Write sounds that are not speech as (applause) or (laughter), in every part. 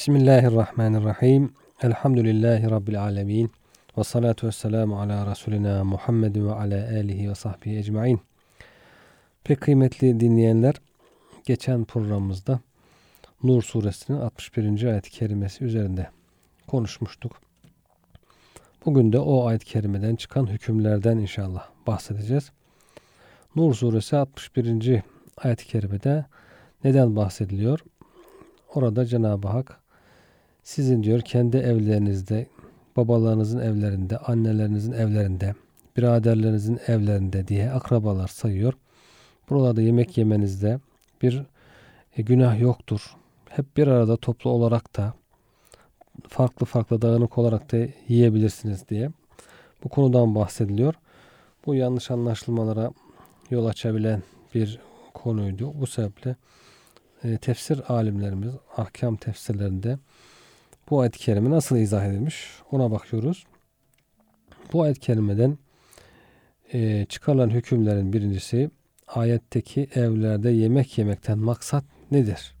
Bismillahirrahmanirrahim. Elhamdülillahi Rabbil alemin. Ve salatu ve selamu ala Resulina Muhammed ve ala alihi ve sahbihi ecmain. Pek kıymetli dinleyenler, geçen programımızda Nur suresinin 61. ayet-i kerimesi üzerinde konuşmuştuk. Bugün de o ayet-i kerimeden çıkan hükümlerden inşallah bahsedeceğiz. Nur suresi 61. ayet-i kerimede neden bahsediliyor? Orada Cenab-ı Hak sizin diyor kendi evlerinizde, babalarınızın evlerinde, annelerinizin evlerinde, biraderlerinizin evlerinde diye akrabalar sayıyor. Buralarda yemek yemenizde bir e, günah yoktur. Hep bir arada toplu olarak da farklı farklı dağınık olarak da yiyebilirsiniz diye bu konudan bahsediliyor. Bu yanlış anlaşılmalara yol açabilen bir konuydu. Bu sebeple e, tefsir alimlerimiz ahkam tefsirlerinde bu ayet-i kerime nasıl izah edilmiş ona bakıyoruz. Bu ayet-i kerimeden e, çıkarılan hükümlerin birincisi ayetteki evlerde yemek yemekten maksat nedir?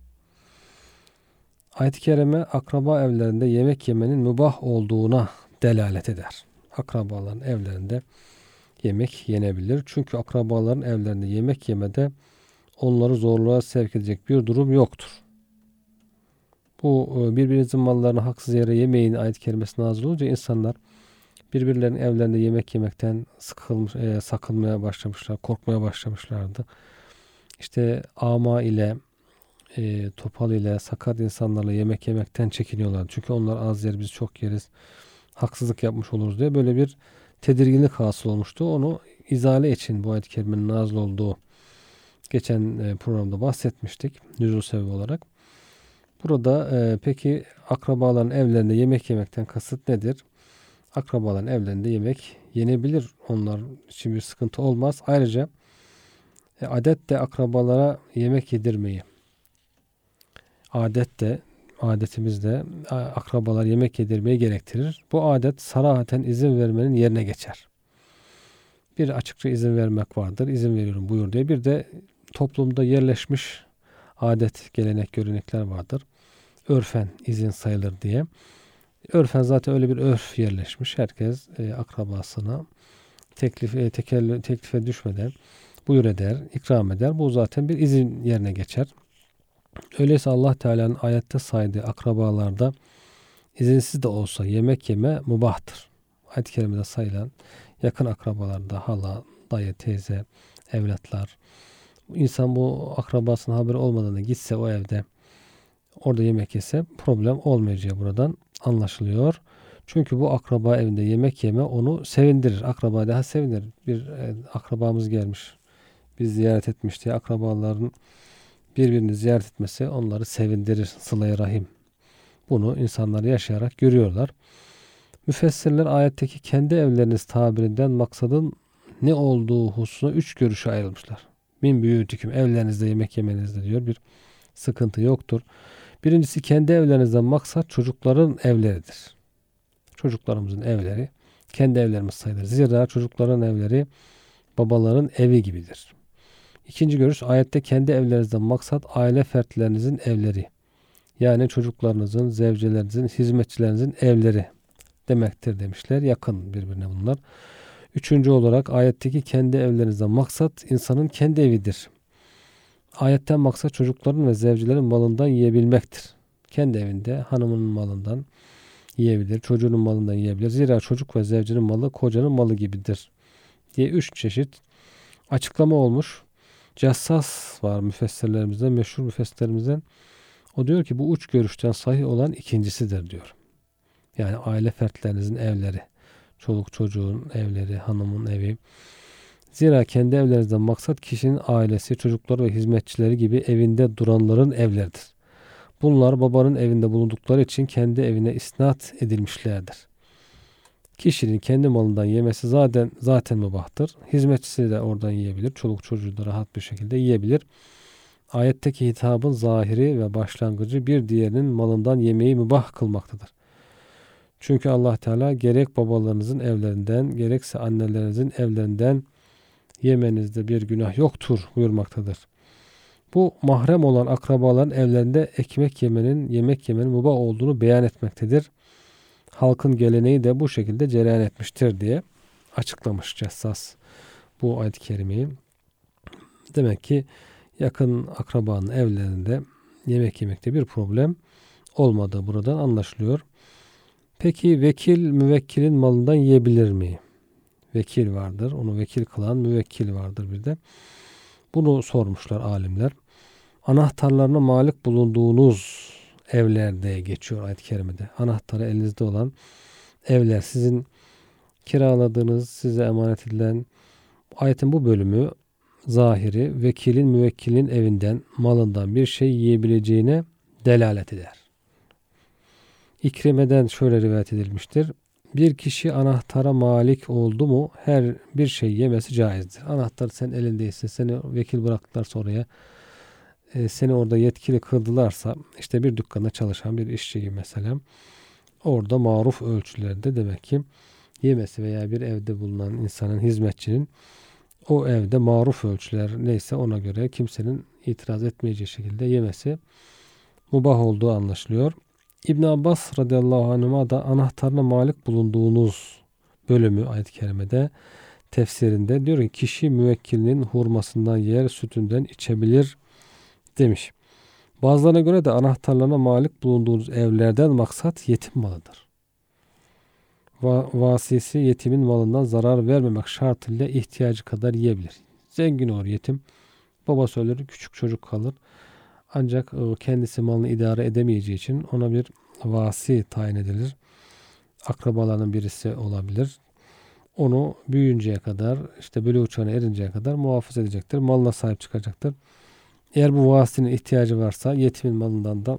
Ayet-i kerime akraba evlerinde yemek yemenin mübah olduğuna delalet eder. Akrabaların evlerinde yemek yenebilir. Çünkü akrabaların evlerinde yemek yemede onları zorluğa sevk edecek bir durum yoktur. Bu e, birbirinizin mallarını haksız yere yemeyin ayet-i kerimesi nazil olunca insanlar birbirlerinin evlerinde yemek yemekten sıkılmış, e, sakınmaya başlamışlar, korkmaya başlamışlardı. İşte ama ile e, topal ile sakat insanlarla yemek yemekten çekiniyorlar. Çünkü onlar az yer biz çok yeriz. Haksızlık yapmış oluruz diye böyle bir tedirginlik hasıl olmuştu. Onu izale için bu ayet-i kerimenin nazil olduğu geçen e, programda bahsetmiştik. Nüzul sebebi olarak. Burada e, peki akrabaların evlerinde yemek yemekten kasıt nedir? Akrabaların evlerinde yemek yenebilir. Onlar için bir sıkıntı olmaz. Ayrıca e, adet de akrabalara yemek yedirmeyi adet de adetimizde akrabalar yemek yedirmeyi gerektirir. Bu adet sarahaten izin vermenin yerine geçer. Bir açıkça izin vermek vardır. İzin veriyorum buyur diye. Bir de toplumda yerleşmiş adet, gelenek, görenekler vardır. Örfen izin sayılır diye. Örfen zaten öyle bir örf yerleşmiş. Herkes e, akrabasına teklif, e, tekel, teklife düşmeden buyur eder, ikram eder. Bu zaten bir izin yerine geçer. Öyleyse Allah Teala'nın ayette saydığı akrabalarda izinsiz de olsa yemek yeme mubahtır. Ayet-i kerimede sayılan yakın akrabalarda hala, dayı, teyze, evlatlar. İnsan bu akrabasının haberi olmadan gitse o evde orada yemek yese problem olmayacağı buradan anlaşılıyor. Çünkü bu akraba evinde yemek yeme onu sevindirir. Akraba daha sevinir. Bir e, akrabamız gelmiş. Biz ziyaret etmiş akrabaların birbirini ziyaret etmesi onları sevindirir. Sıla-i Rahim. Bunu insanlar yaşayarak görüyorlar. Müfessirler ayetteki kendi evleriniz tabirinden maksadın ne olduğu hususuna üç görüşe ayrılmışlar. Min büyütüküm evlerinizde yemek yemenizde diyor bir sıkıntı yoktur. Birincisi kendi evlerinizden maksat çocukların evleridir. Çocuklarımızın evleri kendi evlerimiz sayılır. Zira çocukların evleri babaların evi gibidir. İkinci görüş ayette kendi evlerinizden maksat aile fertlerinizin evleri. Yani çocuklarınızın, zevcelerinizin, hizmetçilerinizin evleri demektir demişler. Yakın birbirine bunlar. Üçüncü olarak ayetteki kendi evlerinizden maksat insanın kendi evidir. Ayetten maksat çocukların ve zevcilerin malından yiyebilmektir. Kendi evinde hanımının malından yiyebilir, çocuğunun malından yiyebilir. Zira çocuk ve zevcinin malı kocanın malı gibidir diye üç çeşit açıklama olmuş. Cassas var müfessirlerimizden, meşhur müfessirlerimizden. O diyor ki bu uç görüşten sahih olan ikincisidir diyor. Yani aile fertlerinizin evleri, çoluk çocuğun evleri, hanımın evi. Zira kendi evlerinizden maksat kişinin ailesi, çocukları ve hizmetçileri gibi evinde duranların evleridir. Bunlar babanın evinde bulundukları için kendi evine isnat edilmişlerdir. Kişinin kendi malından yemesi zaten zaten mübahtır. Hizmetçisi de oradan yiyebilir. Çoluk çocuğu da rahat bir şekilde yiyebilir. Ayetteki hitabın zahiri ve başlangıcı bir diğerinin malından yemeği mübah kılmaktadır. Çünkü Allah Teala gerek babalarınızın evlerinden gerekse annelerinizin evlerinden yemenizde bir günah yoktur buyurmaktadır. Bu mahrem olan akrabaların evlerinde ekmek yemenin, yemek yemenin mübah olduğunu beyan etmektedir. Halkın geleneği de bu şekilde cereyan etmiştir diye açıklamış Cessas bu ayet-i kerimeyi. Demek ki yakın akrabanın evlerinde yemek yemekte bir problem olmadığı buradan anlaşılıyor. Peki vekil müvekkilin malından yiyebilir mi? Vekil vardır. Onu vekil kılan müvekkil vardır bir de. Bunu sormuşlar alimler. Anahtarlarına malik bulunduğunuz evlerde geçiyor ayet-i kerimede. Anahtarı elinizde olan evler sizin kiraladığınız, size emanet edilen ayetin bu bölümü zahiri vekilin müvekkilin evinden malından bir şey yiyebileceğine delalet eder. İkrime'den şöyle rivayet edilmiştir. Bir kişi anahtara malik oldu mu her bir şey yemesi caizdir. Anahtar sen elindeyse seni vekil bıraktılarsa oraya e, seni orada yetkili kıldılarsa işte bir dükkanda çalışan bir işçi gibi mesela orada maruf ölçülerde demek ki yemesi veya bir evde bulunan insanın hizmetçinin o evde maruf ölçüler neyse ona göre kimsenin itiraz etmeyeceği şekilde yemesi mubah olduğu anlaşılıyor. İbn Abbas radıyallahu anh'a da anahtarına malik bulunduğunuz bölümü ayet-i kerimede tefsirinde diyor ki kişi müvekkilinin hurmasından yer sütünden içebilir demiş. Bazılarına göre de anahtarlarına malik bulunduğunuz evlerden maksat yetim malıdır. Va vasisi yetimin malından zarar vermemek şartıyla ihtiyacı kadar yiyebilir. Zengin olur yetim. Babası ölür, küçük çocuk kalır. Ancak e, kendisi malını idare edemeyeceği için ona bir vasi tayin edilir. Akrabalarının birisi olabilir. Onu büyüyünceye kadar, işte böyle uçağına erinceye kadar muhafaza edecektir. Malına sahip çıkacaktır. Eğer bu vasinin ihtiyacı varsa yetimin malından da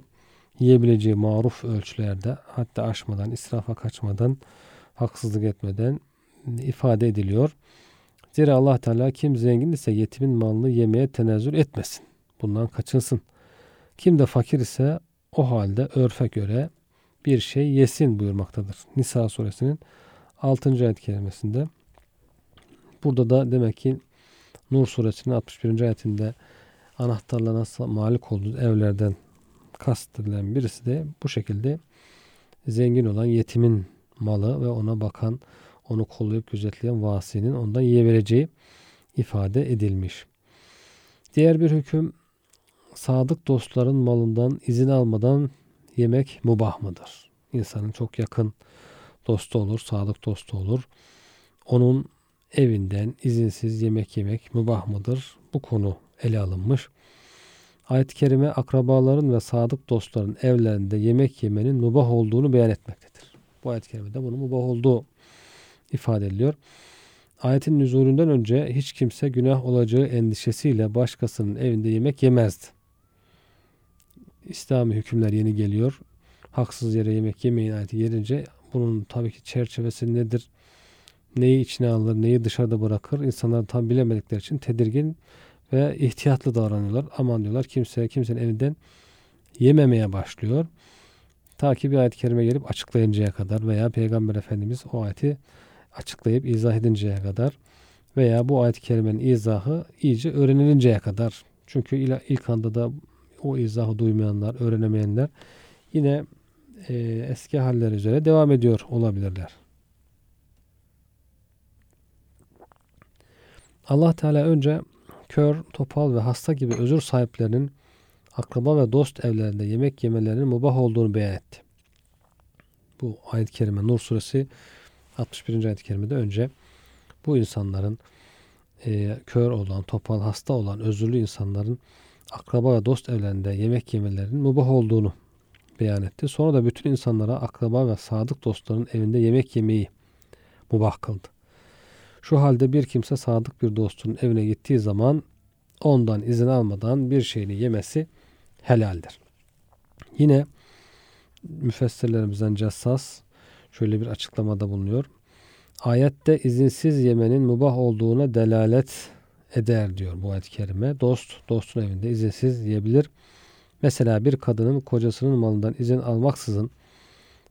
yiyebileceği maruf ölçülerde hatta aşmadan, israfa kaçmadan, haksızlık etmeden ifade ediliyor. Zira Allah Teala kim zengin ise yetimin malını yemeye tenezzül etmesin. Bundan kaçınsın. Kim de fakir ise o halde örfe göre bir şey yesin buyurmaktadır. Nisa suresinin 6. ayet kelimesinde. Burada da demek ki Nur suresinin 61. ayetinde anahtarlarına malik olduğu evlerden kastedilen birisi de bu şekilde zengin olan yetimin malı ve ona bakan, onu kollayıp gözetleyen vasinin ondan yiyebileceği ifade edilmiş. Diğer bir hüküm sadık dostların malından izin almadan yemek mubah mıdır? İnsanın çok yakın dostu olur, sadık dostu olur. Onun evinden izinsiz yemek yemek mubah mıdır? Bu konu ele alınmış. Ayet-i kerime akrabaların ve sadık dostların evlerinde yemek yemenin mubah olduğunu beyan etmektedir. Bu ayet-i kerimede bunun mubah olduğu ifade ediliyor. Ayetin nüzulünden önce hiç kimse günah olacağı endişesiyle başkasının evinde yemek yemezdi. İslami hükümler yeni geliyor. Haksız yere yemek yemeyin ayeti gelince bunun tabii ki çerçevesi nedir? Neyi içine alır, neyi dışarıda bırakır? İnsanlar tam bilemedikleri için tedirgin ve ihtiyatlı davranıyorlar. Aman diyorlar kimse kimsenin evinden yememeye başlıyor. Ta ki bir ayet-i kerime gelip açıklayıncaya kadar veya Peygamber Efendimiz o ayeti açıklayıp izah edinceye kadar veya bu ayet-i kerimenin izahı iyice öğrenilinceye kadar. Çünkü ilk anda da o izahı duymayanlar, öğrenemeyenler yine e, eski haller üzere devam ediyor olabilirler. Allah Teala önce kör, topal ve hasta gibi özür sahiplerinin akraba ve dost evlerinde yemek yemelerinin mubah olduğunu beyan etti. Bu ayet-i kerime Nur suresi 61. ayet-i kerimede önce bu insanların e, kör olan, topal, hasta olan, özürlü insanların akraba ve dost evlerinde yemek yemelerinin mubah olduğunu beyan etti. Sonra da bütün insanlara akraba ve sadık dostların evinde yemek yemeyi mubah kıldı. Şu halde bir kimse sadık bir dostun evine gittiği zaman ondan izin almadan bir şeyini yemesi helaldir. Yine müfessirlerimizden Cessas şöyle bir açıklamada bulunuyor. Ayette izinsiz yemenin mubah olduğuna delalet eder diyor bu ayet-i kerime. Dost, dostun evinde izinsiz yiyebilir. Mesela bir kadının kocasının malından izin almaksızın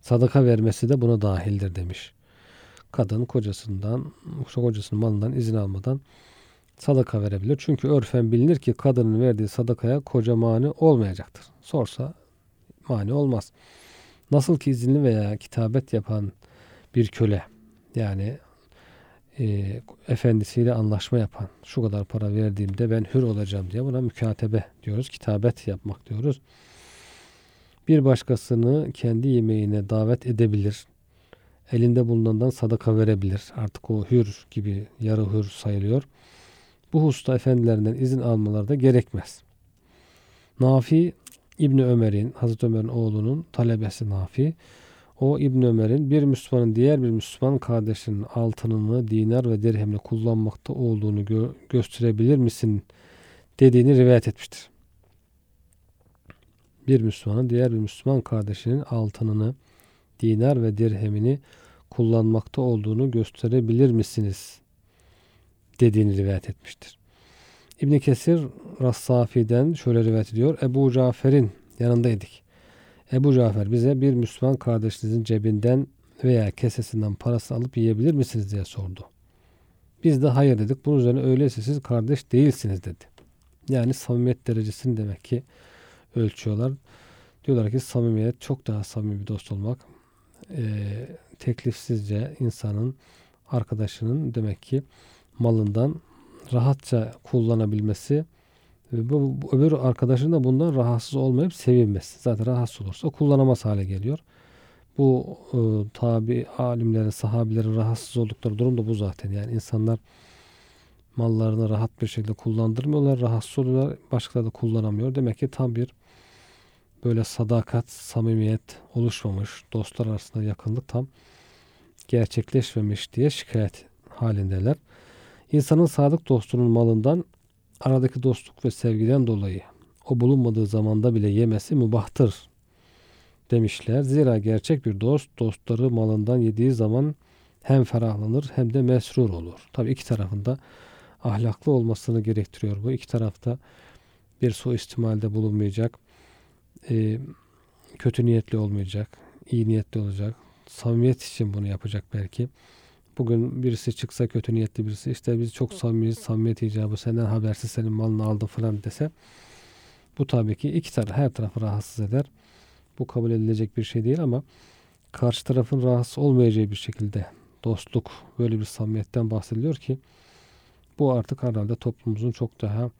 sadaka vermesi de buna dahildir demiş. Kadın kocasından, kocasının malından izin almadan sadaka verebilir. Çünkü örfen bilinir ki kadının verdiği sadakaya koca mani olmayacaktır. Sorsa mani olmaz. Nasıl ki izinli veya kitabet yapan bir köle yani e, efendisiyle anlaşma yapan şu kadar para verdiğimde ben hür olacağım diye buna mükatebe diyoruz. Kitabet yapmak diyoruz. Bir başkasını kendi yemeğine davet edebilir. Elinde bulunandan sadaka verebilir. Artık o hür gibi yarı hür sayılıyor. Bu hususta efendilerinden izin almaları da gerekmez. Nafi İbni Ömer'in, Hazreti Ömer'in oğlunun talebesi Nafi. O İbn Ömer'in bir Müslümanın diğer bir Müslüman kardeşinin altınını dinar ve dirhemle kullanmakta olduğunu gö- gösterebilir misin dediğini rivayet etmiştir. Bir Müslümanın diğer bir Müslüman kardeşinin altınını dinar ve dirhemini kullanmakta olduğunu gösterebilir misiniz dediğini rivayet etmiştir. İbn Kesir Rassafi'den şöyle rivayet ediyor. Ebu Cafer'in yanındaydık. Ebu Cafer bize bir Müslüman kardeşinizin cebinden veya kesesinden parası alıp yiyebilir misiniz diye sordu. Biz de hayır dedik. Bunun üzerine öyleyse siz kardeş değilsiniz dedi. Yani samimiyet derecesini demek ki ölçüyorlar. Diyorlar ki samimiyet çok daha samimi bir dost olmak. E, teklifsizce insanın arkadaşının demek ki malından rahatça kullanabilmesi bu, bu öbür arkadaşın da bundan rahatsız olmayıp sevinmesi. Zaten rahatsız olursa kullanamaz hale geliyor. Bu e, tabi alimlerin, sahabilerin rahatsız oldukları durum da bu zaten. Yani insanlar mallarını rahat bir şekilde kullandırmıyorlar. Rahatsız oluyorlar. Başkaları da kullanamıyor. Demek ki tam bir böyle sadakat, samimiyet oluşmamış. Dostlar arasında yakınlık tam gerçekleşmemiş diye şikayet halindeler. İnsanın sadık dostunun malından aradaki dostluk ve sevgiden dolayı o bulunmadığı zamanda bile yemesi mubahtır demişler. Zira gerçek bir dost dostları malından yediği zaman hem ferahlanır hem de mesrur olur. Tabi iki tarafında ahlaklı olmasını gerektiriyor bu. İki tarafta bir suistimalde bulunmayacak, e, kötü niyetli olmayacak, iyi niyetli olacak, samimiyet için bunu yapacak belki. Bugün birisi çıksa kötü niyetli birisi işte biz çok samimiyiz, samimiyet icabı senden habersiz senin malını aldım falan dese bu tabii ki iki taraf her tarafı rahatsız eder. Bu kabul edilecek bir şey değil ama karşı tarafın rahatsız olmayacağı bir şekilde dostluk böyle bir samimiyetten bahsediliyor ki bu artık herhalde toplumumuzun çok daha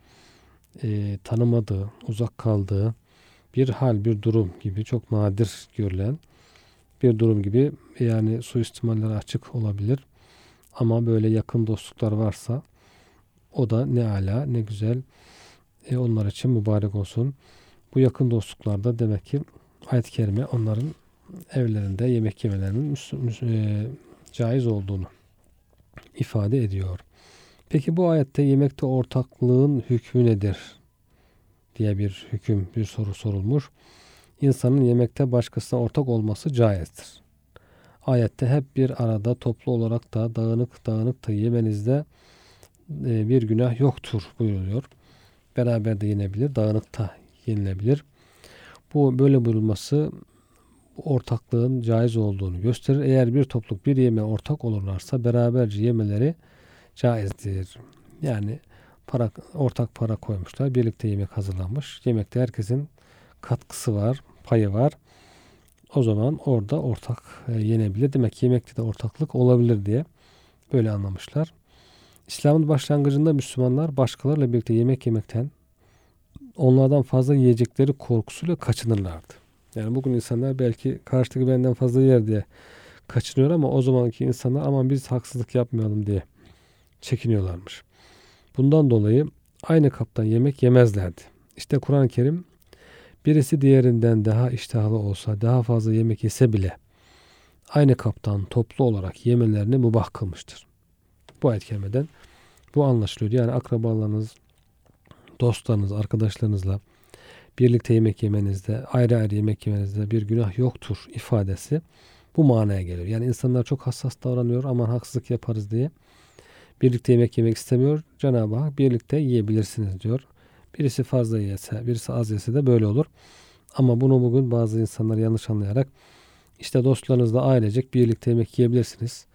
e, tanımadığı, uzak kaldığı bir hal, bir durum gibi çok nadir görülen bir durum gibi yani suistimallere açık olabilir. Ama böyle yakın dostluklar varsa o da ne ala ne güzel e, onlar için mübarek olsun. Bu yakın dostluklarda demek ki ayet-i kerime onların evlerinde yemek yemelerinin e, caiz olduğunu ifade ediyor. Peki bu ayette yemekte ortaklığın hükmü nedir? diye bir hüküm, bir soru sorulmuş insanın yemekte başkasına ortak olması caizdir. Ayette hep bir arada toplu olarak da dağınık dağınık da yemenizde e, bir günah yoktur buyuruyor. Beraber de yenebilir, dağınık da yenilebilir. Bu böyle buyurulması ortaklığın caiz olduğunu gösterir. Eğer bir topluluk bir yeme ortak olurlarsa beraberce yemeleri caizdir. Yani para ortak para koymuşlar. Birlikte yemek hazırlanmış. Yemekte herkesin katkısı var payı var. O zaman orada ortak e, yenebilir. Demek ki yemekte de ortaklık olabilir diye böyle anlamışlar. İslam'ın başlangıcında Müslümanlar başkalarıyla birlikte yemek yemekten onlardan fazla yiyecekleri korkusuyla kaçınırlardı. Yani bugün insanlar belki karşıdaki benden fazla yer diye kaçınıyor ama o zamanki insanlar aman biz haksızlık yapmayalım diye çekiniyorlarmış. Bundan dolayı aynı kaptan yemek yemezlerdi. İşte Kur'an-ı Kerim Birisi diğerinden daha iştahlı olsa, daha fazla yemek yese bile aynı kaptan toplu olarak yemelerini mubah kılmıştır. Bu ayet kerimeden bu anlaşılıyor. Yani akrabalarınız, dostlarınız, arkadaşlarınızla birlikte yemek yemenizde, ayrı ayrı yemek yemenizde bir günah yoktur ifadesi bu manaya geliyor. Yani insanlar çok hassas davranıyor aman haksızlık yaparız diye. Birlikte yemek yemek istemiyor. Cenab-ı Hak birlikte yiyebilirsiniz diyor. Birisi fazla yese, birisi az yese de böyle olur. Ama bunu bugün bazı insanlar yanlış anlayarak işte dostlarınızla ailecek birlikte yemek yiyebilirsiniz.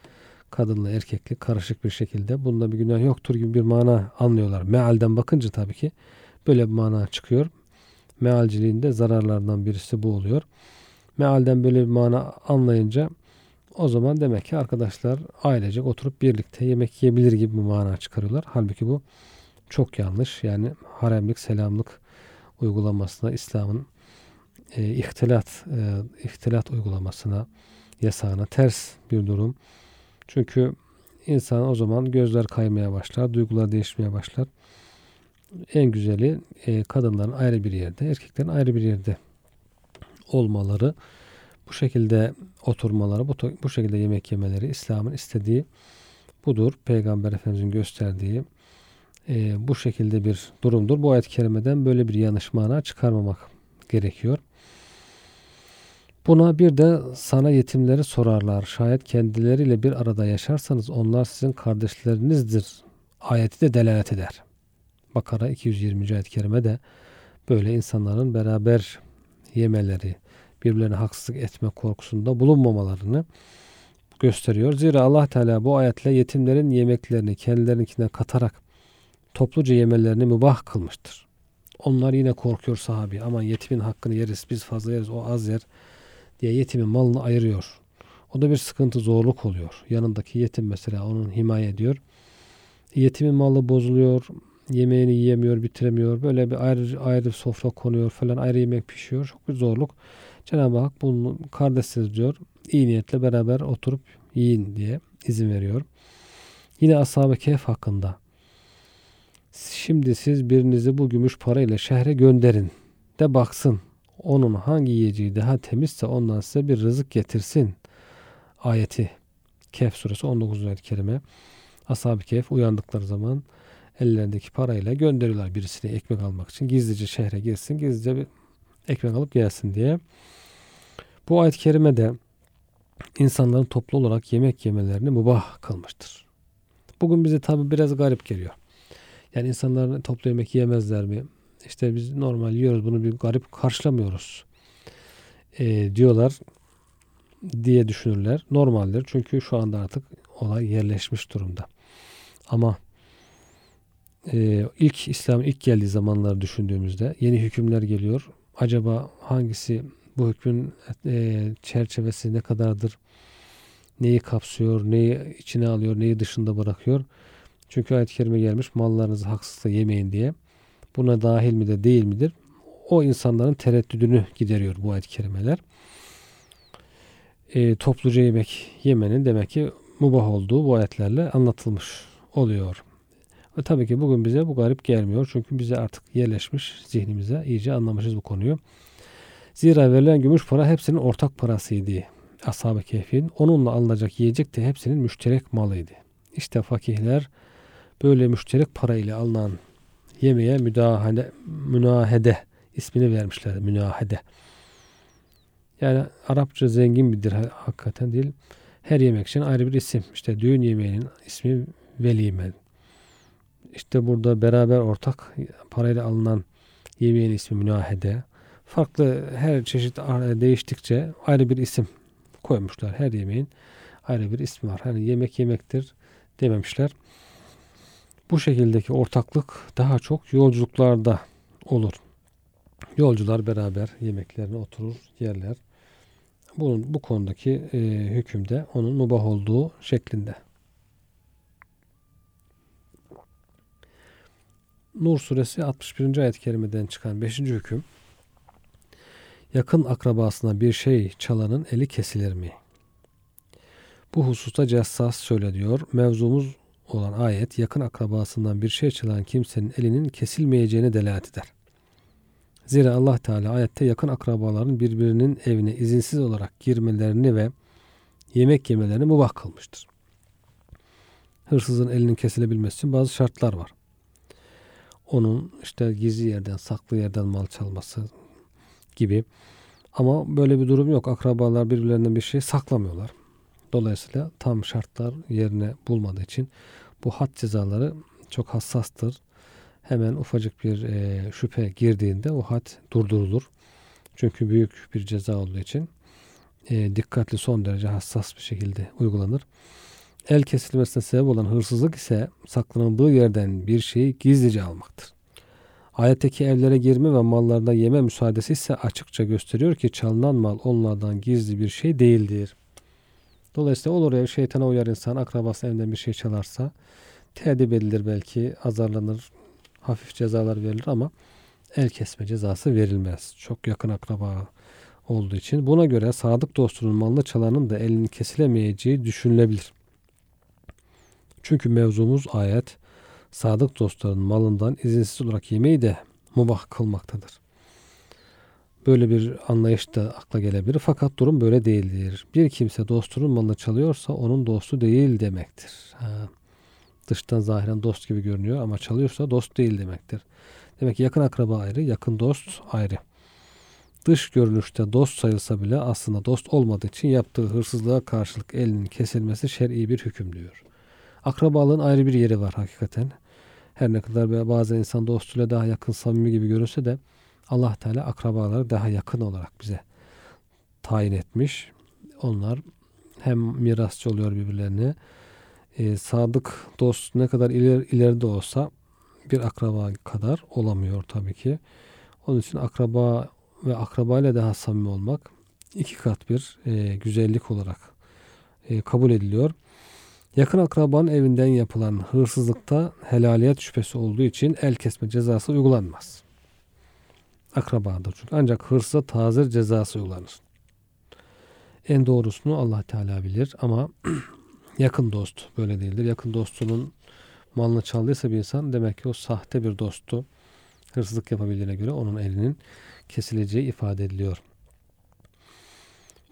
kadınla erkekli karışık bir şekilde bunda bir günah yoktur gibi bir mana anlıyorlar. Mealden bakınca tabii ki böyle bir mana çıkıyor. Mealciliğinde zararlardan birisi bu oluyor. Mealden böyle bir mana anlayınca o zaman demek ki arkadaşlar ailecek oturup birlikte yemek yiyebilir gibi bir mana çıkarıyorlar. Halbuki bu çok yanlış. Yani haremlik, selamlık uygulamasına İslam'ın e, ihtilat e, ihtilat uygulamasına yasağına ters bir durum. Çünkü insan o zaman gözler kaymaya başlar, duygular değişmeye başlar. En güzeli e, kadınların ayrı bir yerde, erkeklerin ayrı bir yerde olmaları, bu şekilde oturmaları, bu, bu şekilde yemek yemeleri İslam'ın istediği budur. Peygamber Efendimiz'in gösterdiği e, bu şekilde bir durumdur. Bu ayet-i kerimeden böyle bir yanlış mana çıkarmamak gerekiyor. Buna bir de sana yetimleri sorarlar. Şayet kendileriyle bir arada yaşarsanız onlar sizin kardeşlerinizdir. Ayeti de delalet eder. Bakara 220. ayet-i kerime de böyle insanların beraber yemeleri, birbirlerine haksızlık etme korkusunda bulunmamalarını gösteriyor. Zira Allah Teala bu ayetle yetimlerin yemeklerini kendilerinkine katarak topluca yemelerini mübah kılmıştır. Onlar yine korkuyor sahabi. Aman yetimin hakkını yeriz, biz fazla yeriz, o az yer diye yetimin malını ayırıyor. O da bir sıkıntı, zorluk oluyor. Yanındaki yetim mesela onun himaye ediyor. Yetimin malı bozuluyor, yemeğini yiyemiyor, bitiremiyor. Böyle bir ayrı ayrı sofra konuyor falan, ayrı yemek pişiyor. Çok bir zorluk. Cenab-ı Hak bunu kardeşsiniz diyor. İyi niyetle beraber oturup yiyin diye izin veriyor. Yine Ashab-ı Kehf hakkında. Şimdi siz birinizi bu gümüş parayla şehre gönderin de baksın onun hangi yiyeceği daha temizse ondan size bir rızık getirsin. Ayeti Kehf suresi 19. ayet-i kerime. Ashab-ı Kehf uyandıkları zaman ellerindeki parayla gönderiyorlar birisine ekmek almak için. Gizlice şehre girsin, gizlice bir ekmek alıp gelsin diye. Bu ayet-i kerime de insanların toplu olarak yemek yemelerini mübah kılmıştır. Bugün bize tabi biraz garip geliyor. Yani insanlar toplu yemek yemezler mi? İşte biz normal yiyoruz bunu bir garip karşılamıyoruz e, diyorlar diye düşünürler. Normaldir çünkü şu anda artık olay yerleşmiş durumda. Ama e, ilk İslam ilk geldiği zamanları düşündüğümüzde yeni hükümler geliyor. Acaba hangisi bu hükmün e, çerçevesi ne kadardır? Neyi kapsıyor, neyi içine alıyor, neyi dışında bırakıyor? Çünkü ayet-i kerime gelmiş mallarınızı haksızla yemeyin diye. Buna dahil midir değil midir? O insanların tereddüdünü gideriyor bu ayet-i kerimeler. E, topluca yemek yemenin demek ki mubah olduğu bu ayetlerle anlatılmış oluyor. Ve tabii ki bugün bize bu garip gelmiyor. Çünkü bize artık yerleşmiş zihnimize iyice anlamışız bu konuyu. Zira verilen gümüş para hepsinin ortak parasıydı. Ashab-ı Kehf'in onunla alınacak yiyecek de hepsinin müşterek malıydı. İşte fakihler böyle müşterek para ile alınan yemeğe müdahale, münahede ismini vermişler. Münahede. Yani Arapça zengin bir hakikaten değil. Her yemek için ayrı bir isim. İşte düğün yemeğinin ismi velime. İşte burada beraber ortak parayla alınan yemeğin ismi münahede. Farklı her çeşit değiştikçe ayrı bir isim koymuşlar. Her yemeğin ayrı bir ismi var. Hani yemek yemektir dememişler. Bu şekildeki ortaklık daha çok yolculuklarda olur. Yolcular beraber yemeklerine oturur, yerler. Bunun bu konudaki e, hükümde onun mubah olduğu şeklinde. Nur suresi 61. ayet-i kerimeden çıkan 5. hüküm yakın akrabasına bir şey çalanın eli kesilir mi? Bu hususta Cessas şöyle diyor. Mevzumuz olan ayet yakın akrabasından bir şey çalan kimsenin elinin kesilmeyeceğine delalet eder. Zira Allah Teala ayette yakın akrabaların birbirinin evine izinsiz olarak girmelerini ve yemek yemelerini mubah kılmıştır. Hırsızın elinin kesilebilmesi için bazı şartlar var. Onun işte gizli yerden, saklı yerden mal çalması gibi. Ama böyle bir durum yok. Akrabalar birbirlerinden bir şey saklamıyorlar. Dolayısıyla tam şartlar yerine bulmadığı için bu had cezaları çok hassastır. Hemen ufacık bir e, şüphe girdiğinde o had durdurulur. Çünkü büyük bir ceza olduğu için e, dikkatli son derece hassas bir şekilde uygulanır. El kesilmesine sebep olan hırsızlık ise saklanıldığı yerden bir şeyi gizlice almaktır. Ayetteki evlere girme ve mallarda yeme müsaadesi ise açıkça gösteriyor ki çalınan mal onlardan gizli bir şey değildir. Dolayısıyla olur ya şeytana uyar insan akrabası evinden bir şey çalarsa tedip edilir belki azarlanır hafif cezalar verilir ama el kesme cezası verilmez. Çok yakın akraba olduğu için. Buna göre sadık dostunun malını çalanın da elinin kesilemeyeceği düşünülebilir. Çünkü mevzumuz ayet sadık dostların malından izinsiz olarak yemeği de mubah kılmaktadır. Böyle bir anlayış da akla gelebilir. Fakat durum böyle değildir. Bir kimse dostunun malını çalıyorsa onun dostu değil demektir. Ha, dıştan zahiren dost gibi görünüyor ama çalıyorsa dost değil demektir. Demek ki yakın akraba ayrı, yakın dost ayrı. Dış görünüşte dost sayılsa bile aslında dost olmadığı için yaptığı hırsızlığa karşılık elinin kesilmesi şer'i bir hüküm diyor. Akrabalığın ayrı bir yeri var hakikaten. Her ne kadar bazen insan dostuyla daha yakın, samimi gibi görünse de Allah Teala akrabaları daha yakın olarak bize tayin etmiş. Onlar hem mirasçı oluyor birbirlerine. E, sadık dost ne kadar iler, ileride olsa bir akraba kadar olamıyor tabii ki. Onun için akraba ve akrabayla daha samimi olmak iki kat bir e, güzellik olarak e, kabul ediliyor. Yakın akrabanın evinden yapılan hırsızlıkta helaliyet şüphesi olduğu için el kesme cezası uygulanmaz. Akrabadır çünkü. Ancak hırsa tazir cezası uygulanır. En doğrusunu Allah Teala bilir ama (clears throat) yakın dost böyle değildir. Yakın dostunun malını çaldıysa bir insan demek ki o sahte bir dostu. Hırsızlık yapabildiğine göre onun elinin kesileceği ifade ediliyor.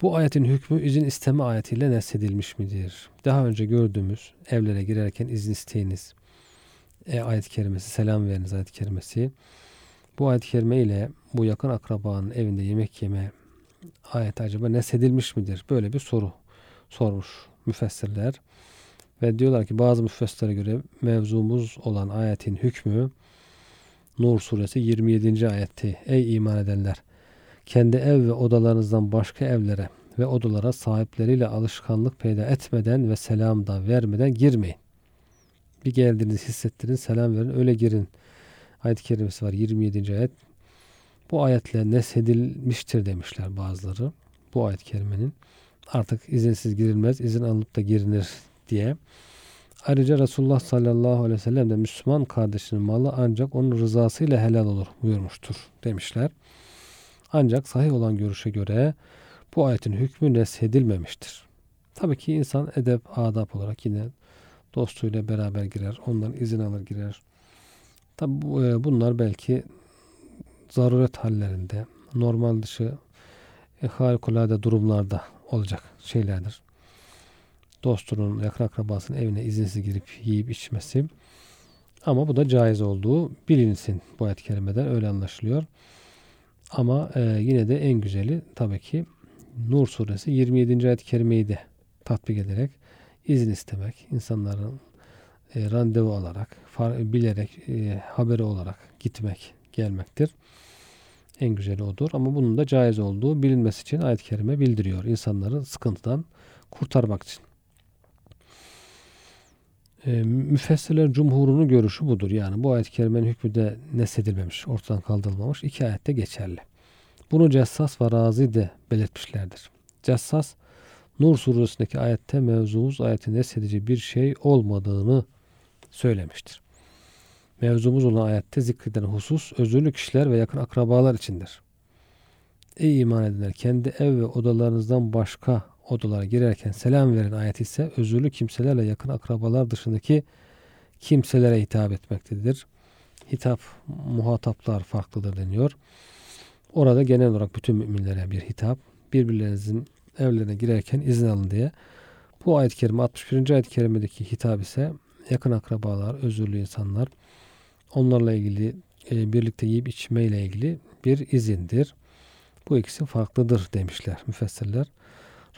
Bu ayetin hükmü izin isteme ayetiyle nesedilmiş midir? Daha önce gördüğümüz evlere girerken izin isteyiniz. E, ayet-i kerimesi, selam veriniz ayet-i kerimesi. Bu ayet-i kerime ile bu yakın akrabanın evinde yemek yeme ayet acaba nesedilmiş midir? Böyle bir soru sormuş müfessirler. Ve diyorlar ki bazı müfessirlere göre mevzumuz olan ayetin hükmü Nur suresi 27. ayetti. Ey iman edenler! kendi ev ve odalarınızdan başka evlere ve odalara sahipleriyle alışkanlık peyda etmeden ve selam da vermeden girmeyin. Bir geldiğiniz hissettirin, selam verin, öyle girin. Ayet-i kerimesi var 27. ayet. Bu ayetle nesedilmiştir demişler bazıları. Bu ayet-i kerimenin artık izinsiz girilmez, izin alıp da girinir diye. Ayrıca Resulullah sallallahu aleyhi ve sellem de Müslüman kardeşinin malı ancak onun rızasıyla helal olur buyurmuştur demişler. Ancak sahih olan görüşe göre bu ayetin hükmü neshedilmemiştir. Tabii ki insan edep, adap olarak yine dostuyla beraber girer. Ondan izin alır girer. Tabi e, bunlar belki zaruret hallerinde, normal dışı e, harikulade durumlarda olacak şeylerdir. Dostunun, yakın akrabasının evine izinsiz girip yiyip içmesi. Ama bu da caiz olduğu bilinsin bu ayet-i kerimeden öyle anlaşılıyor. Ama e, yine de en güzeli tabii ki Nur suresi 27. ayet-i kerimeyi de tatbik ederek izin istemek, insanların e, randevu alarak, far, bilerek, e, haberi olarak gitmek, gelmektir. En güzeli odur. Ama bunun da caiz olduğu bilinmesi için ayet-i kerime bildiriyor. insanları sıkıntıdan kurtarmak için. E, müfessirlerin cumhurunun görüşü budur. Yani bu ayet-i kerimenin hükmü de nesedilmemiş, ortadan kaldırılmamış. İki ayette geçerli. Bunu Cessas ve Razi de belirtmişlerdir. Cessas, Nur suresindeki ayette mevzumuz ayetin nesedici bir şey olmadığını söylemiştir. Mevzumuz olan ayette zikredilen husus özürlü kişiler ve yakın akrabalar içindir. Ey iman edenler kendi ev ve odalarınızdan başka odalara girerken selam verin ayeti ise özürlü kimselerle yakın akrabalar dışındaki kimselere hitap etmektedir. Hitap, muhataplar farklıdır deniyor. Orada genel olarak bütün müminlere bir hitap. Birbirlerinizin evlerine girerken izin alın diye. Bu ayet-i kerime 61. ayet-i kerimedeki hitap ise yakın akrabalar, özürlü insanlar onlarla ilgili e, birlikte yiyip içmeyle ilgili bir izindir. Bu ikisi farklıdır demişler müfessirler.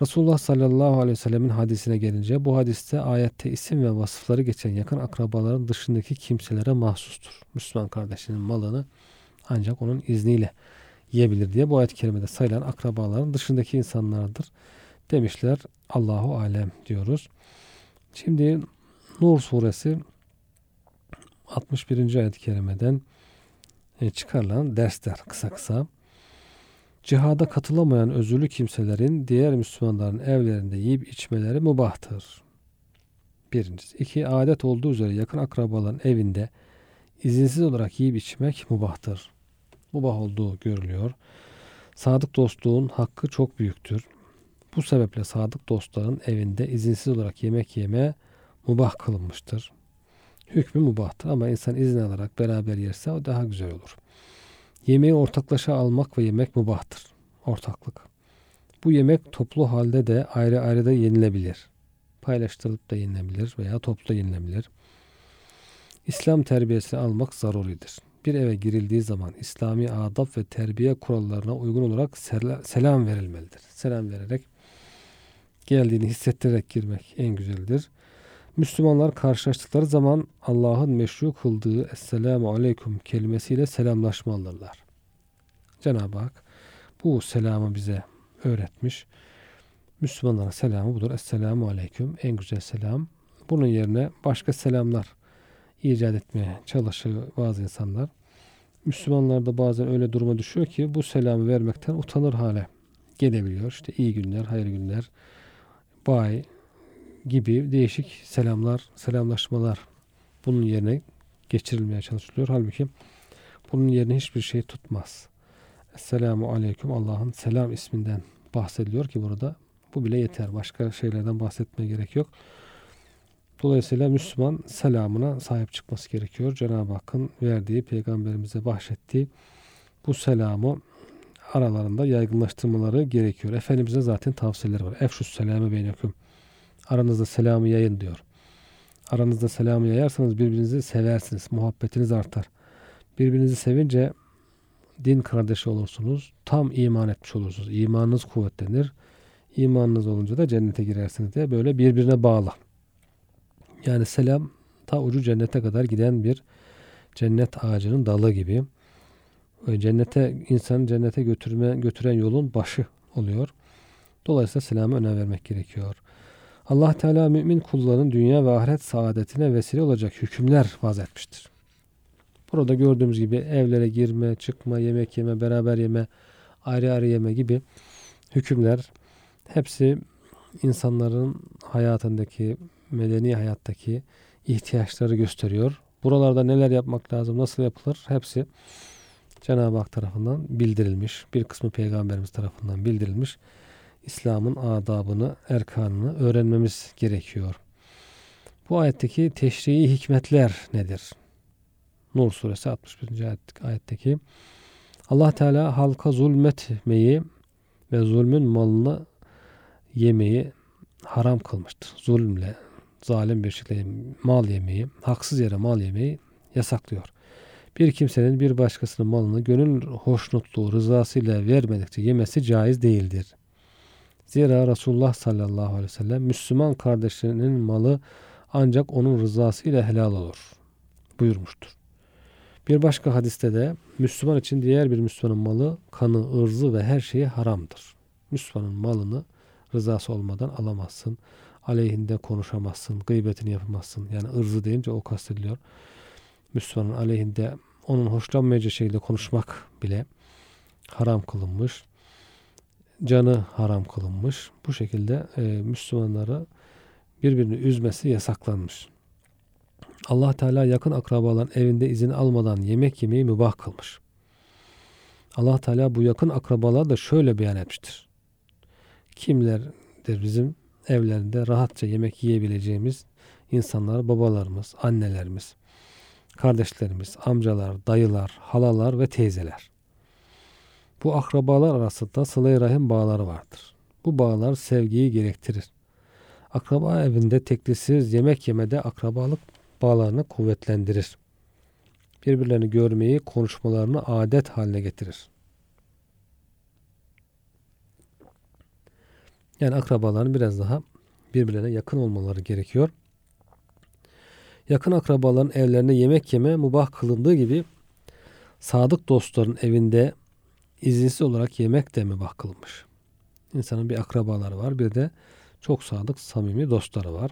Resulullah sallallahu aleyhi ve sellemin hadisine gelince bu hadiste ayette isim ve vasıfları geçen yakın akrabaların dışındaki kimselere mahsustur. Müslüman kardeşinin malını ancak onun izniyle yiyebilir diye bu ayet-i kerimede sayılan akrabaların dışındaki insanlardır demişler. Allahu alem diyoruz. Şimdi Nur suresi 61. ayet-i kerimeden e, çıkarılan dersler kısa kısa. Cihada katılamayan özürlü kimselerin diğer Müslümanların evlerinde yiyip içmeleri mubahtır. Birincisi. iki Adet olduğu üzere yakın akrabaların evinde izinsiz olarak yiyip içmek mubahtır. Mubah olduğu görülüyor. Sadık dostluğun hakkı çok büyüktür. Bu sebeple sadık dostların evinde izinsiz olarak yemek yeme mubah kılınmıştır. Hükmü mubahtır ama insan izin alarak beraber yerse o daha güzel olur. Yemeği ortaklaşa almak ve yemek mubahtır. Ortaklık. Bu yemek toplu halde de ayrı ayrı da yenilebilir. Paylaştırılıp da yenilebilir veya toplu yenilebilir. İslam terbiyesi almak zaruridir. Bir eve girildiği zaman İslami adab ve terbiye kurallarına uygun olarak selam verilmelidir. Selam vererek geldiğini hissettirerek girmek en güzeldir. Müslümanlar karşılaştıkları zaman Allah'ın meşru kıldığı Esselamu Aleyküm kelimesiyle selamlaşmalıdırlar. Cenab-ı Hak bu selamı bize öğretmiş. Müslümanlara selamı budur. Esselamu Aleyküm. En güzel selam. Bunun yerine başka selamlar icat etmeye çalışıyor bazı insanlar. Müslümanlar da bazen öyle duruma düşüyor ki bu selamı vermekten utanır hale gelebiliyor. İşte iyi günler, hayırlı günler, bay gibi değişik selamlar, selamlaşmalar bunun yerine geçirilmeye çalışılıyor. Halbuki bunun yerine hiçbir şey tutmaz. Esselamu Aleyküm Allah'ın selam isminden bahsediliyor ki burada bu bile yeter. Başka şeylerden bahsetmeye gerek yok. Dolayısıyla Müslüman selamına sahip çıkması gerekiyor. Cenab-ı Hakk'ın verdiği, peygamberimize bahşettiği bu selamı aralarında yaygınlaştırmaları gerekiyor. Efendimiz'e zaten tavsiyeleri var. Efşus selamı beyneküm. Aranızda selamı yayın diyor. Aranızda selamı yayarsanız birbirinizi seversiniz. Muhabbetiniz artar. Birbirinizi sevince din kardeşi olursunuz. Tam iman etmiş olursunuz. İmanınız kuvvetlenir. İmanınız olunca da cennete girersiniz diye böyle birbirine bağlı. Yani selam ta ucu cennete kadar giden bir cennet ağacının dalı gibi. Cennete insan cennete götürme götüren yolun başı oluyor. Dolayısıyla selama önem vermek gerekiyor. Allah Teala mümin kulların dünya ve ahiret saadetine vesile olacak hükümler vaz etmiştir. Burada gördüğümüz gibi evlere girme, çıkma, yemek yeme, beraber yeme, ayrı ayrı yeme gibi hükümler hepsi insanların hayatındaki, medeni hayattaki ihtiyaçları gösteriyor. Buralarda neler yapmak lazım, nasıl yapılır hepsi Cenab-ı Hak tarafından bildirilmiş. Bir kısmı Peygamberimiz tarafından bildirilmiş. İslam'ın adabını, erkanını öğrenmemiz gerekiyor. Bu ayetteki teşrii hikmetler nedir? Nur suresi 61. ayetteki Allah Teala halka zulmetmeyi ve zulmün malını yemeyi haram kılmıştır. Zulümle, zalim bir şekilde mal yemeyi, haksız yere mal yemeyi yasaklıyor. Bir kimsenin bir başkasının malını gönül hoşnutluğu, rızasıyla vermedikçe yemesi caiz değildir. Zira Resulullah sallallahu aleyhi ve sellem Müslüman kardeşlerinin malı ancak onun rızasıyla helal olur buyurmuştur. Bir başka hadiste de Müslüman için diğer bir Müslümanın malı, kanı, ırzı ve her şeyi haramdır. Müslümanın malını rızası olmadan alamazsın. Aleyhinde konuşamazsın, gıybetini yapamazsın. Yani ırzı deyince o kastediliyor. Müslümanın aleyhinde onun hoşlanmayacağı şekilde konuşmak bile haram kılınmış canı haram kılınmış. Bu şekilde e, Müslümanları birbirini üzmesi yasaklanmış. Allah Teala yakın akrabaların evinde izin almadan yemek yemeyi mübah kılmış. Allah Teala bu yakın akrabalar da şöyle beyan etmiştir. Kimlerdir bizim evlerinde rahatça yemek yiyebileceğimiz insanlar babalarımız, annelerimiz, kardeşlerimiz, amcalar, dayılar, halalar ve teyzeler. Bu akrabalar arasında sıla rahim bağları vardır. Bu bağlar sevgiyi gerektirir. Akraba evinde teklisiz yemek yemede akrabalık bağlarını kuvvetlendirir. Birbirlerini görmeyi, konuşmalarını adet haline getirir. Yani akrabaların biraz daha birbirlerine yakın olmaları gerekiyor. Yakın akrabaların evlerine yemek yeme mubah kılındığı gibi sadık dostların evinde izinsiz olarak yemek de mi bakılmış? İnsanın bir akrabaları var bir de çok sadık samimi dostları var.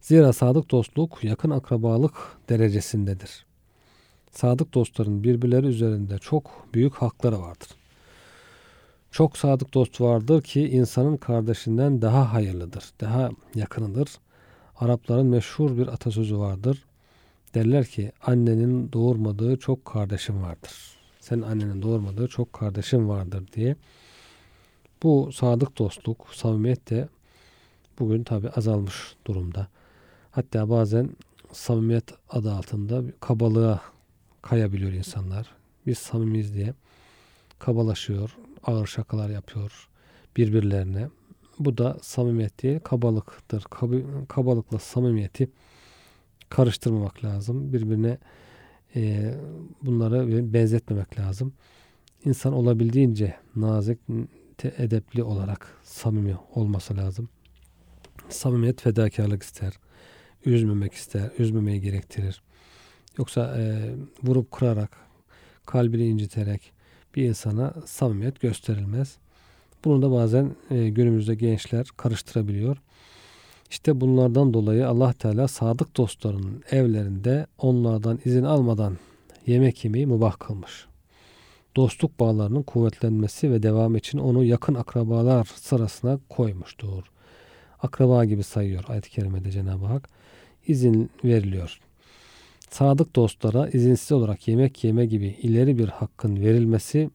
Zira sadık dostluk yakın akrabalık derecesindedir. Sadık dostların birbirleri üzerinde çok büyük hakları vardır. Çok sadık dost vardır ki insanın kardeşinden daha hayırlıdır, daha yakınıdır. Arapların meşhur bir atasözü vardır. Derler ki annenin doğurmadığı çok kardeşim vardır. Sen annenin doğurmadığı çok kardeşim vardır diye. Bu sadık dostluk, samimiyet de bugün tabi azalmış durumda. Hatta bazen samimiyet adı altında kabalığa kayabiliyor insanlar. Biz samimiyiz diye kabalaşıyor, ağır şakalar yapıyor birbirlerine. Bu da samimiyet değil, kabalıktır. kabalıkla samimiyeti karıştırmamak lazım. Birbirine e, bunları benzetmemek lazım. İnsan olabildiğince nazik, edepli olarak samimi olması lazım. Samimiyet fedakarlık ister. Üzmemek ister, üzmemeyi gerektirir. Yoksa e, vurup kırarak, kalbini inciterek bir insana samimiyet gösterilmez. Bunu da bazen e, günümüzde gençler karıştırabiliyor. İşte bunlardan dolayı Allah Teala sadık dostlarının evlerinde onlardan izin almadan yemek yemeyi mubah kılmış. Dostluk bağlarının kuvvetlenmesi ve devam için onu yakın akrabalar sırasına koymuştur. Akraba gibi sayıyor ayet-i kerimede Cenab-ı Hak. izin veriliyor. Sadık dostlara izinsiz olarak yemek yeme gibi ileri bir hakkın verilmesi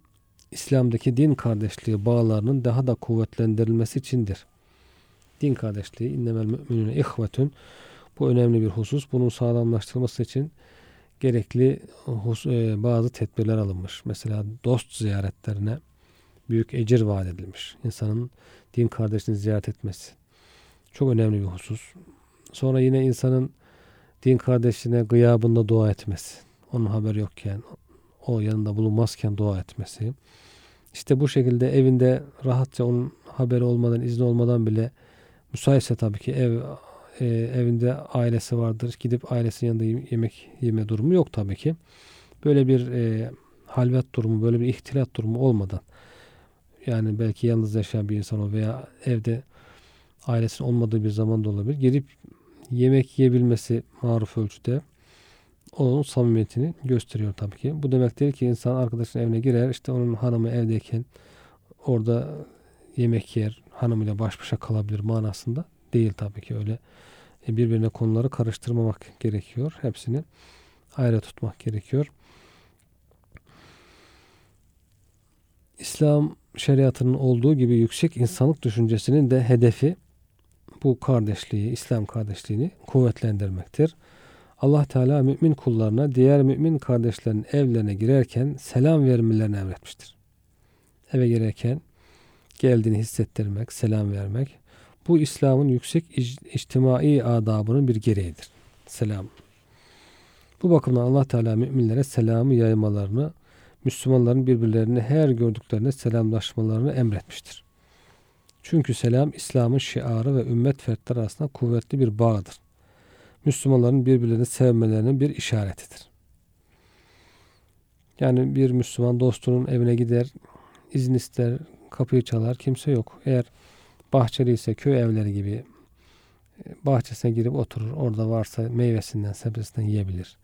İslam'daki din kardeşliği bağlarının daha da kuvvetlendirilmesi içindir. Din kardeşliği innemel müminune ihvetün bu önemli bir husus. Bunun sağlamlaştırılması için gerekli e, bazı tedbirler alınmış. Mesela dost ziyaretlerine büyük ecir vaat edilmiş. İnsanın din kardeşini ziyaret etmesi. Çok önemli bir husus. Sonra yine insanın din kardeşine gıyabında dua etmesi. Onun haberi yokken, o yanında bulunmazken dua etmesi. İşte bu şekilde evinde rahatça onun haberi olmadan, izni olmadan bile müsaitse tabii ki ev e, evinde ailesi vardır. Gidip ailesinin yanında yemek yeme durumu yok tabii ki. Böyle bir e, halvet durumu, böyle bir ihtilat durumu olmadan yani belki yalnız yaşayan bir insan o veya evde ailesinin olmadığı bir zaman da olabilir. Gelip yemek yiyebilmesi maruf ölçüde onun samimiyetini gösteriyor tabii ki. Bu demek değil ki insan arkadaşının evine girer işte onun hanımı evdeyken orada yemek yer, hanımıyla baş başa kalabilir manasında değil tabii ki öyle. E, birbirine konuları karıştırmamak gerekiyor. Hepsini ayrı tutmak gerekiyor. İslam şeriatının olduğu gibi yüksek insanlık düşüncesinin de hedefi bu kardeşliği, İslam kardeşliğini kuvvetlendirmektir. Allah Teala mümin kullarına diğer mümin kardeşlerin evlerine girerken selam vermelerini emretmiştir. Eve girerken geldiğini hissettirmek, selam vermek. Bu İslam'ın yüksek içtimai adabının bir gereğidir. Selam. Bu bakımdan Allah Teala müminlere selamı yaymalarını, Müslümanların birbirlerini her gördüklerine selamlaşmalarını emretmiştir. Çünkü selam İslam'ın şiarı ve ümmet fertleri arasında kuvvetli bir bağdır. Müslümanların birbirlerini sevmelerinin bir işaretidir. Yani bir Müslüman dostunun evine gider, izin ister, kapıyı çalar, kimse yok. Eğer bahçeli ise köy evleri gibi bahçesine girip oturur. Orada varsa meyvesinden, sebzesinden yiyebilir.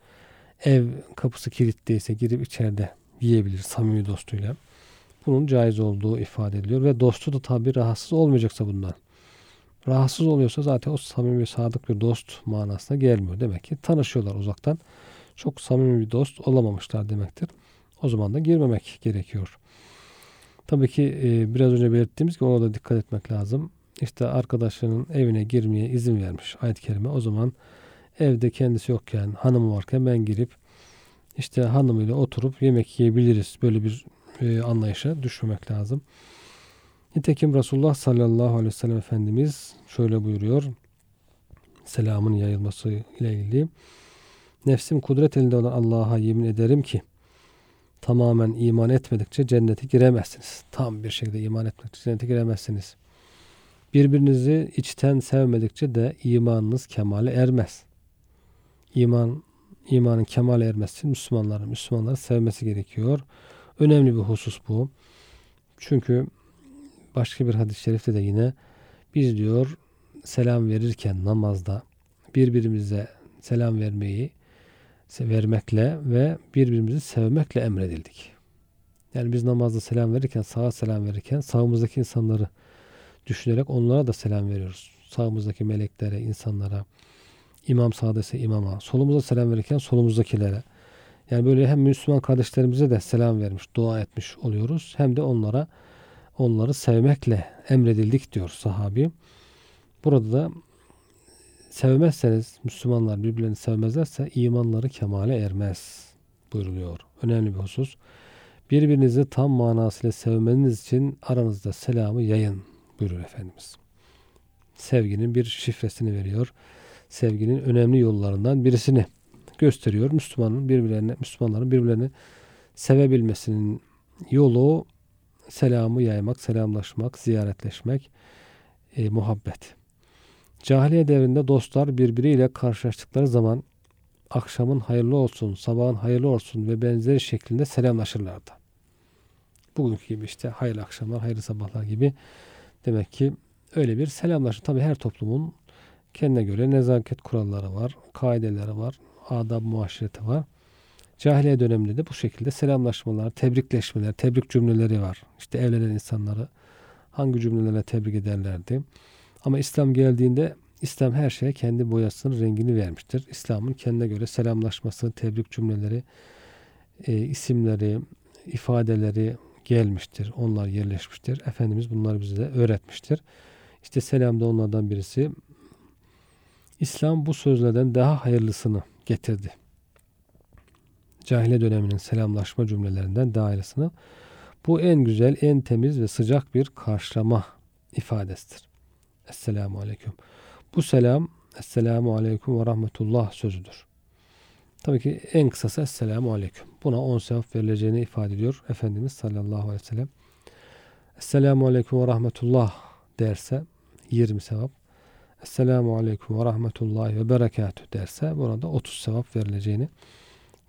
Ev kapısı kilitliyse girip içeride yiyebilir samimi dostuyla bunun caiz olduğu ifade ediliyor ve dostu da tabi rahatsız olmayacaksa bundan. Rahatsız oluyorsa zaten o samimi sadık bir dost manasına gelmiyor. Demek ki tanışıyorlar uzaktan. Çok samimi bir dost olamamışlar demektir. O zaman da girmemek gerekiyor. Tabii ki e, biraz önce belirttiğimiz gibi ona da dikkat etmek lazım. İşte arkadaşlarının evine girmeye izin vermiş ayet-i kerime. O zaman evde kendisi yokken, hanımı varken ben girip işte hanımıyla oturup yemek yiyebiliriz. Böyle bir e, anlayışa düşmemek lazım. Nitekim Resulullah sallallahu aleyhi ve sellem Efendimiz şöyle buyuruyor. Selamın yayılması ile ilgili. Nefsim kudret elinde olan Allah'a yemin ederim ki tamamen iman etmedikçe cennete giremezsiniz. Tam bir şekilde iman etmedikçe cennete giremezsiniz. Birbirinizi içten sevmedikçe de imanınız kemale ermez. İman imanın kemale ermesi için Müslümanların Müslümanları sevmesi gerekiyor. Önemli bir husus bu. Çünkü başka bir hadis-i şerifte de yine biz diyor selam verirken namazda birbirimize selam vermeyi vermekle ve birbirimizi sevmekle emredildik. Yani biz namazda selam verirken, sağa selam verirken sağımızdaki insanları düşünerek onlara da selam veriyoruz. Sağımızdaki meleklere, insanlara, imam sağda imama, solumuza selam verirken solumuzdakilere. Yani böyle hem Müslüman kardeşlerimize de selam vermiş, dua etmiş oluyoruz. Hem de onlara onları sevmekle emredildik diyor sahabi. Burada da sevmezseniz Müslümanlar birbirlerini sevmezlerse imanları kemale ermez buyuruluyor. Önemli bir husus. Birbirinizi tam manasıyla sevmeniz için aranızda selamı yayın buyurur Efendimiz. Sevginin bir şifresini veriyor. Sevginin önemli yollarından birisini gösteriyor. Müslümanın birbirlerine, Müslümanların birbirlerini sevebilmesinin yolu selamı yaymak, selamlaşmak, ziyaretleşmek, e, muhabbet. Cahiliye devrinde dostlar birbiriyle karşılaştıkları zaman akşamın hayırlı olsun, sabahın hayırlı olsun ve benzeri şeklinde selamlaşırlardı. Bugünkü gibi işte hayırlı akşamlar, hayırlı sabahlar gibi demek ki öyle bir selamlaşma. Tabi her toplumun kendine göre nezaket kuralları var, kaideleri var, adab muaşireti var. Cahiliye döneminde de bu şekilde selamlaşmalar, tebrikleşmeler, tebrik cümleleri var. İşte evlenen insanları hangi cümlelerle tebrik ederlerdi. Ama İslam geldiğinde İslam her şeye kendi boyasının rengini vermiştir. İslam'ın kendine göre selamlaşması, tebrik cümleleri, e, isimleri, ifadeleri gelmiştir. Onlar yerleşmiştir. Efendimiz bunları bize öğretmiştir. İşte selam da onlardan birisi. İslam bu sözlerden daha hayırlısını getirdi. Cahile döneminin selamlaşma cümlelerinden daha hayırlısını. Bu en güzel, en temiz ve sıcak bir karşılama ifadesidir. Esselamu Aleyküm. Bu selam Esselamu Aleyküm ve Rahmetullah sözüdür. Tabii ki en kısası Esselamu Aleyküm. Buna 10 sevap verileceğini ifade ediyor Efendimiz sallallahu aleyhi ve sellem. Esselamu Aleyküm ve Rahmetullah derse 20 sevap. Esselamu Aleyküm ve Rahmetullahi ve Berekatü derse burada 30 sevap verileceğini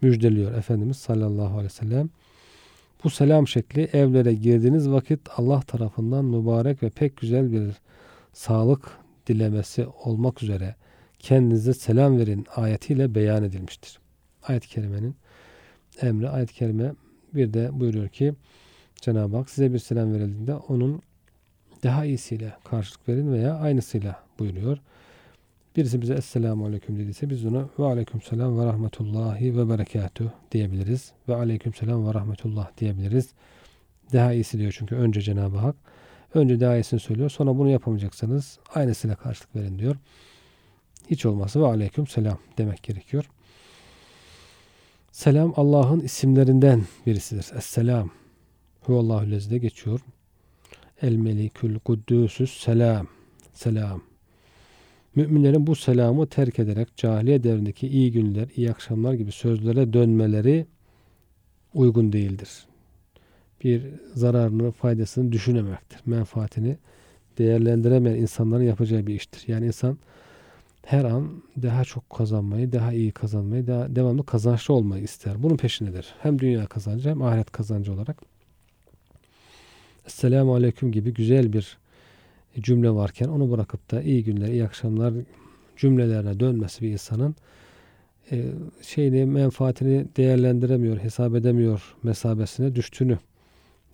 müjdeliyor Efendimiz sallallahu aleyhi ve sellem. Bu selam şekli evlere girdiğiniz vakit Allah tarafından mübarek ve pek güzel bir sağlık dilemesi olmak üzere kendinize selam verin ayetiyle beyan edilmiştir. Ayet-i kerimenin emri ayet-i kerime bir de buyuruyor ki Cenab-ı Hak size bir selam verildiğinde onun daha iyisiyle karşılık verin veya aynısıyla buyuruyor. Birisi bize Esselamu Aleyküm dediyse biz ona ve Aleyküm Selam ve Rahmetullahi ve Berekatuh diyebiliriz. Ve Aleyküm Selam ve Rahmetullah diyebiliriz. Daha iyisi diyor çünkü önce Cenab-ı Hak. Önce daha söylüyor. Sonra bunu yapamayacaksanız aynısıyla karşılık verin diyor. Hiç olmazsa ve Aleyküm Selam demek gerekiyor. Selam Allah'ın isimlerinden birisidir. Esselam. Huvallahu lezide geçiyor. El melikül kuddüsüs selam. Selam. Müminlerin bu selamı terk ederek cahiliye devrindeki iyi günler, iyi akşamlar gibi sözlere dönmeleri uygun değildir. Bir zararını, faydasını düşünemektir. Menfaatini değerlendiremeyen insanların yapacağı bir iştir. Yani insan her an daha çok kazanmayı, daha iyi kazanmayı, daha devamlı kazançlı olmayı ister. Bunun peşindedir. Hem dünya kazancı hem ahiret kazancı olarak. Esselamu Aleyküm gibi güzel bir cümle varken onu bırakıp da iyi günler, iyi akşamlar cümlelerine dönmesi bir insanın e, şeyini, menfaatini değerlendiremiyor, hesap edemiyor mesabesine düştüğünü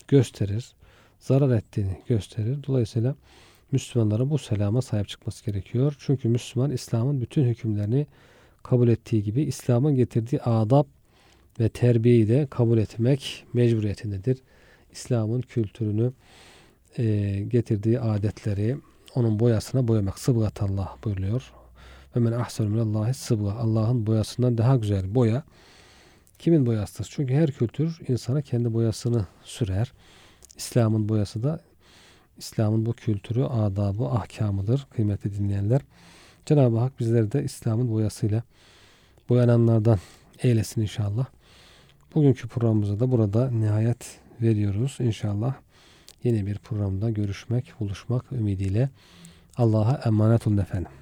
gösterir. Zarar ettiğini gösterir. Dolayısıyla Müslümanların bu selama sahip çıkması gerekiyor. Çünkü Müslüman İslam'ın bütün hükümlerini kabul ettiği gibi İslam'ın getirdiği adab ve terbiyeyi de kabul etmek mecburiyetindedir. İslam'ın kültürünü e, getirdiği adetleri onun boyasına boyamak. Sıbgat Allah buyuruyor. Ve men ahsenu minallahi sıbga. Allah'ın boyasından daha güzel boya kimin boyasıdır? Çünkü her kültür insana kendi boyasını sürer. İslam'ın boyası da İslam'ın bu kültürü, adabı, ahkamıdır kıymetli dinleyenler. Cenab-ı Hak bizleri de İslam'ın boyasıyla boyananlardan eylesin inşallah. Bugünkü programımıza da burada nihayet veriyoruz inşallah. Yeni bir programda görüşmek, buluşmak ümidiyle Allah'a emanet olun efendim.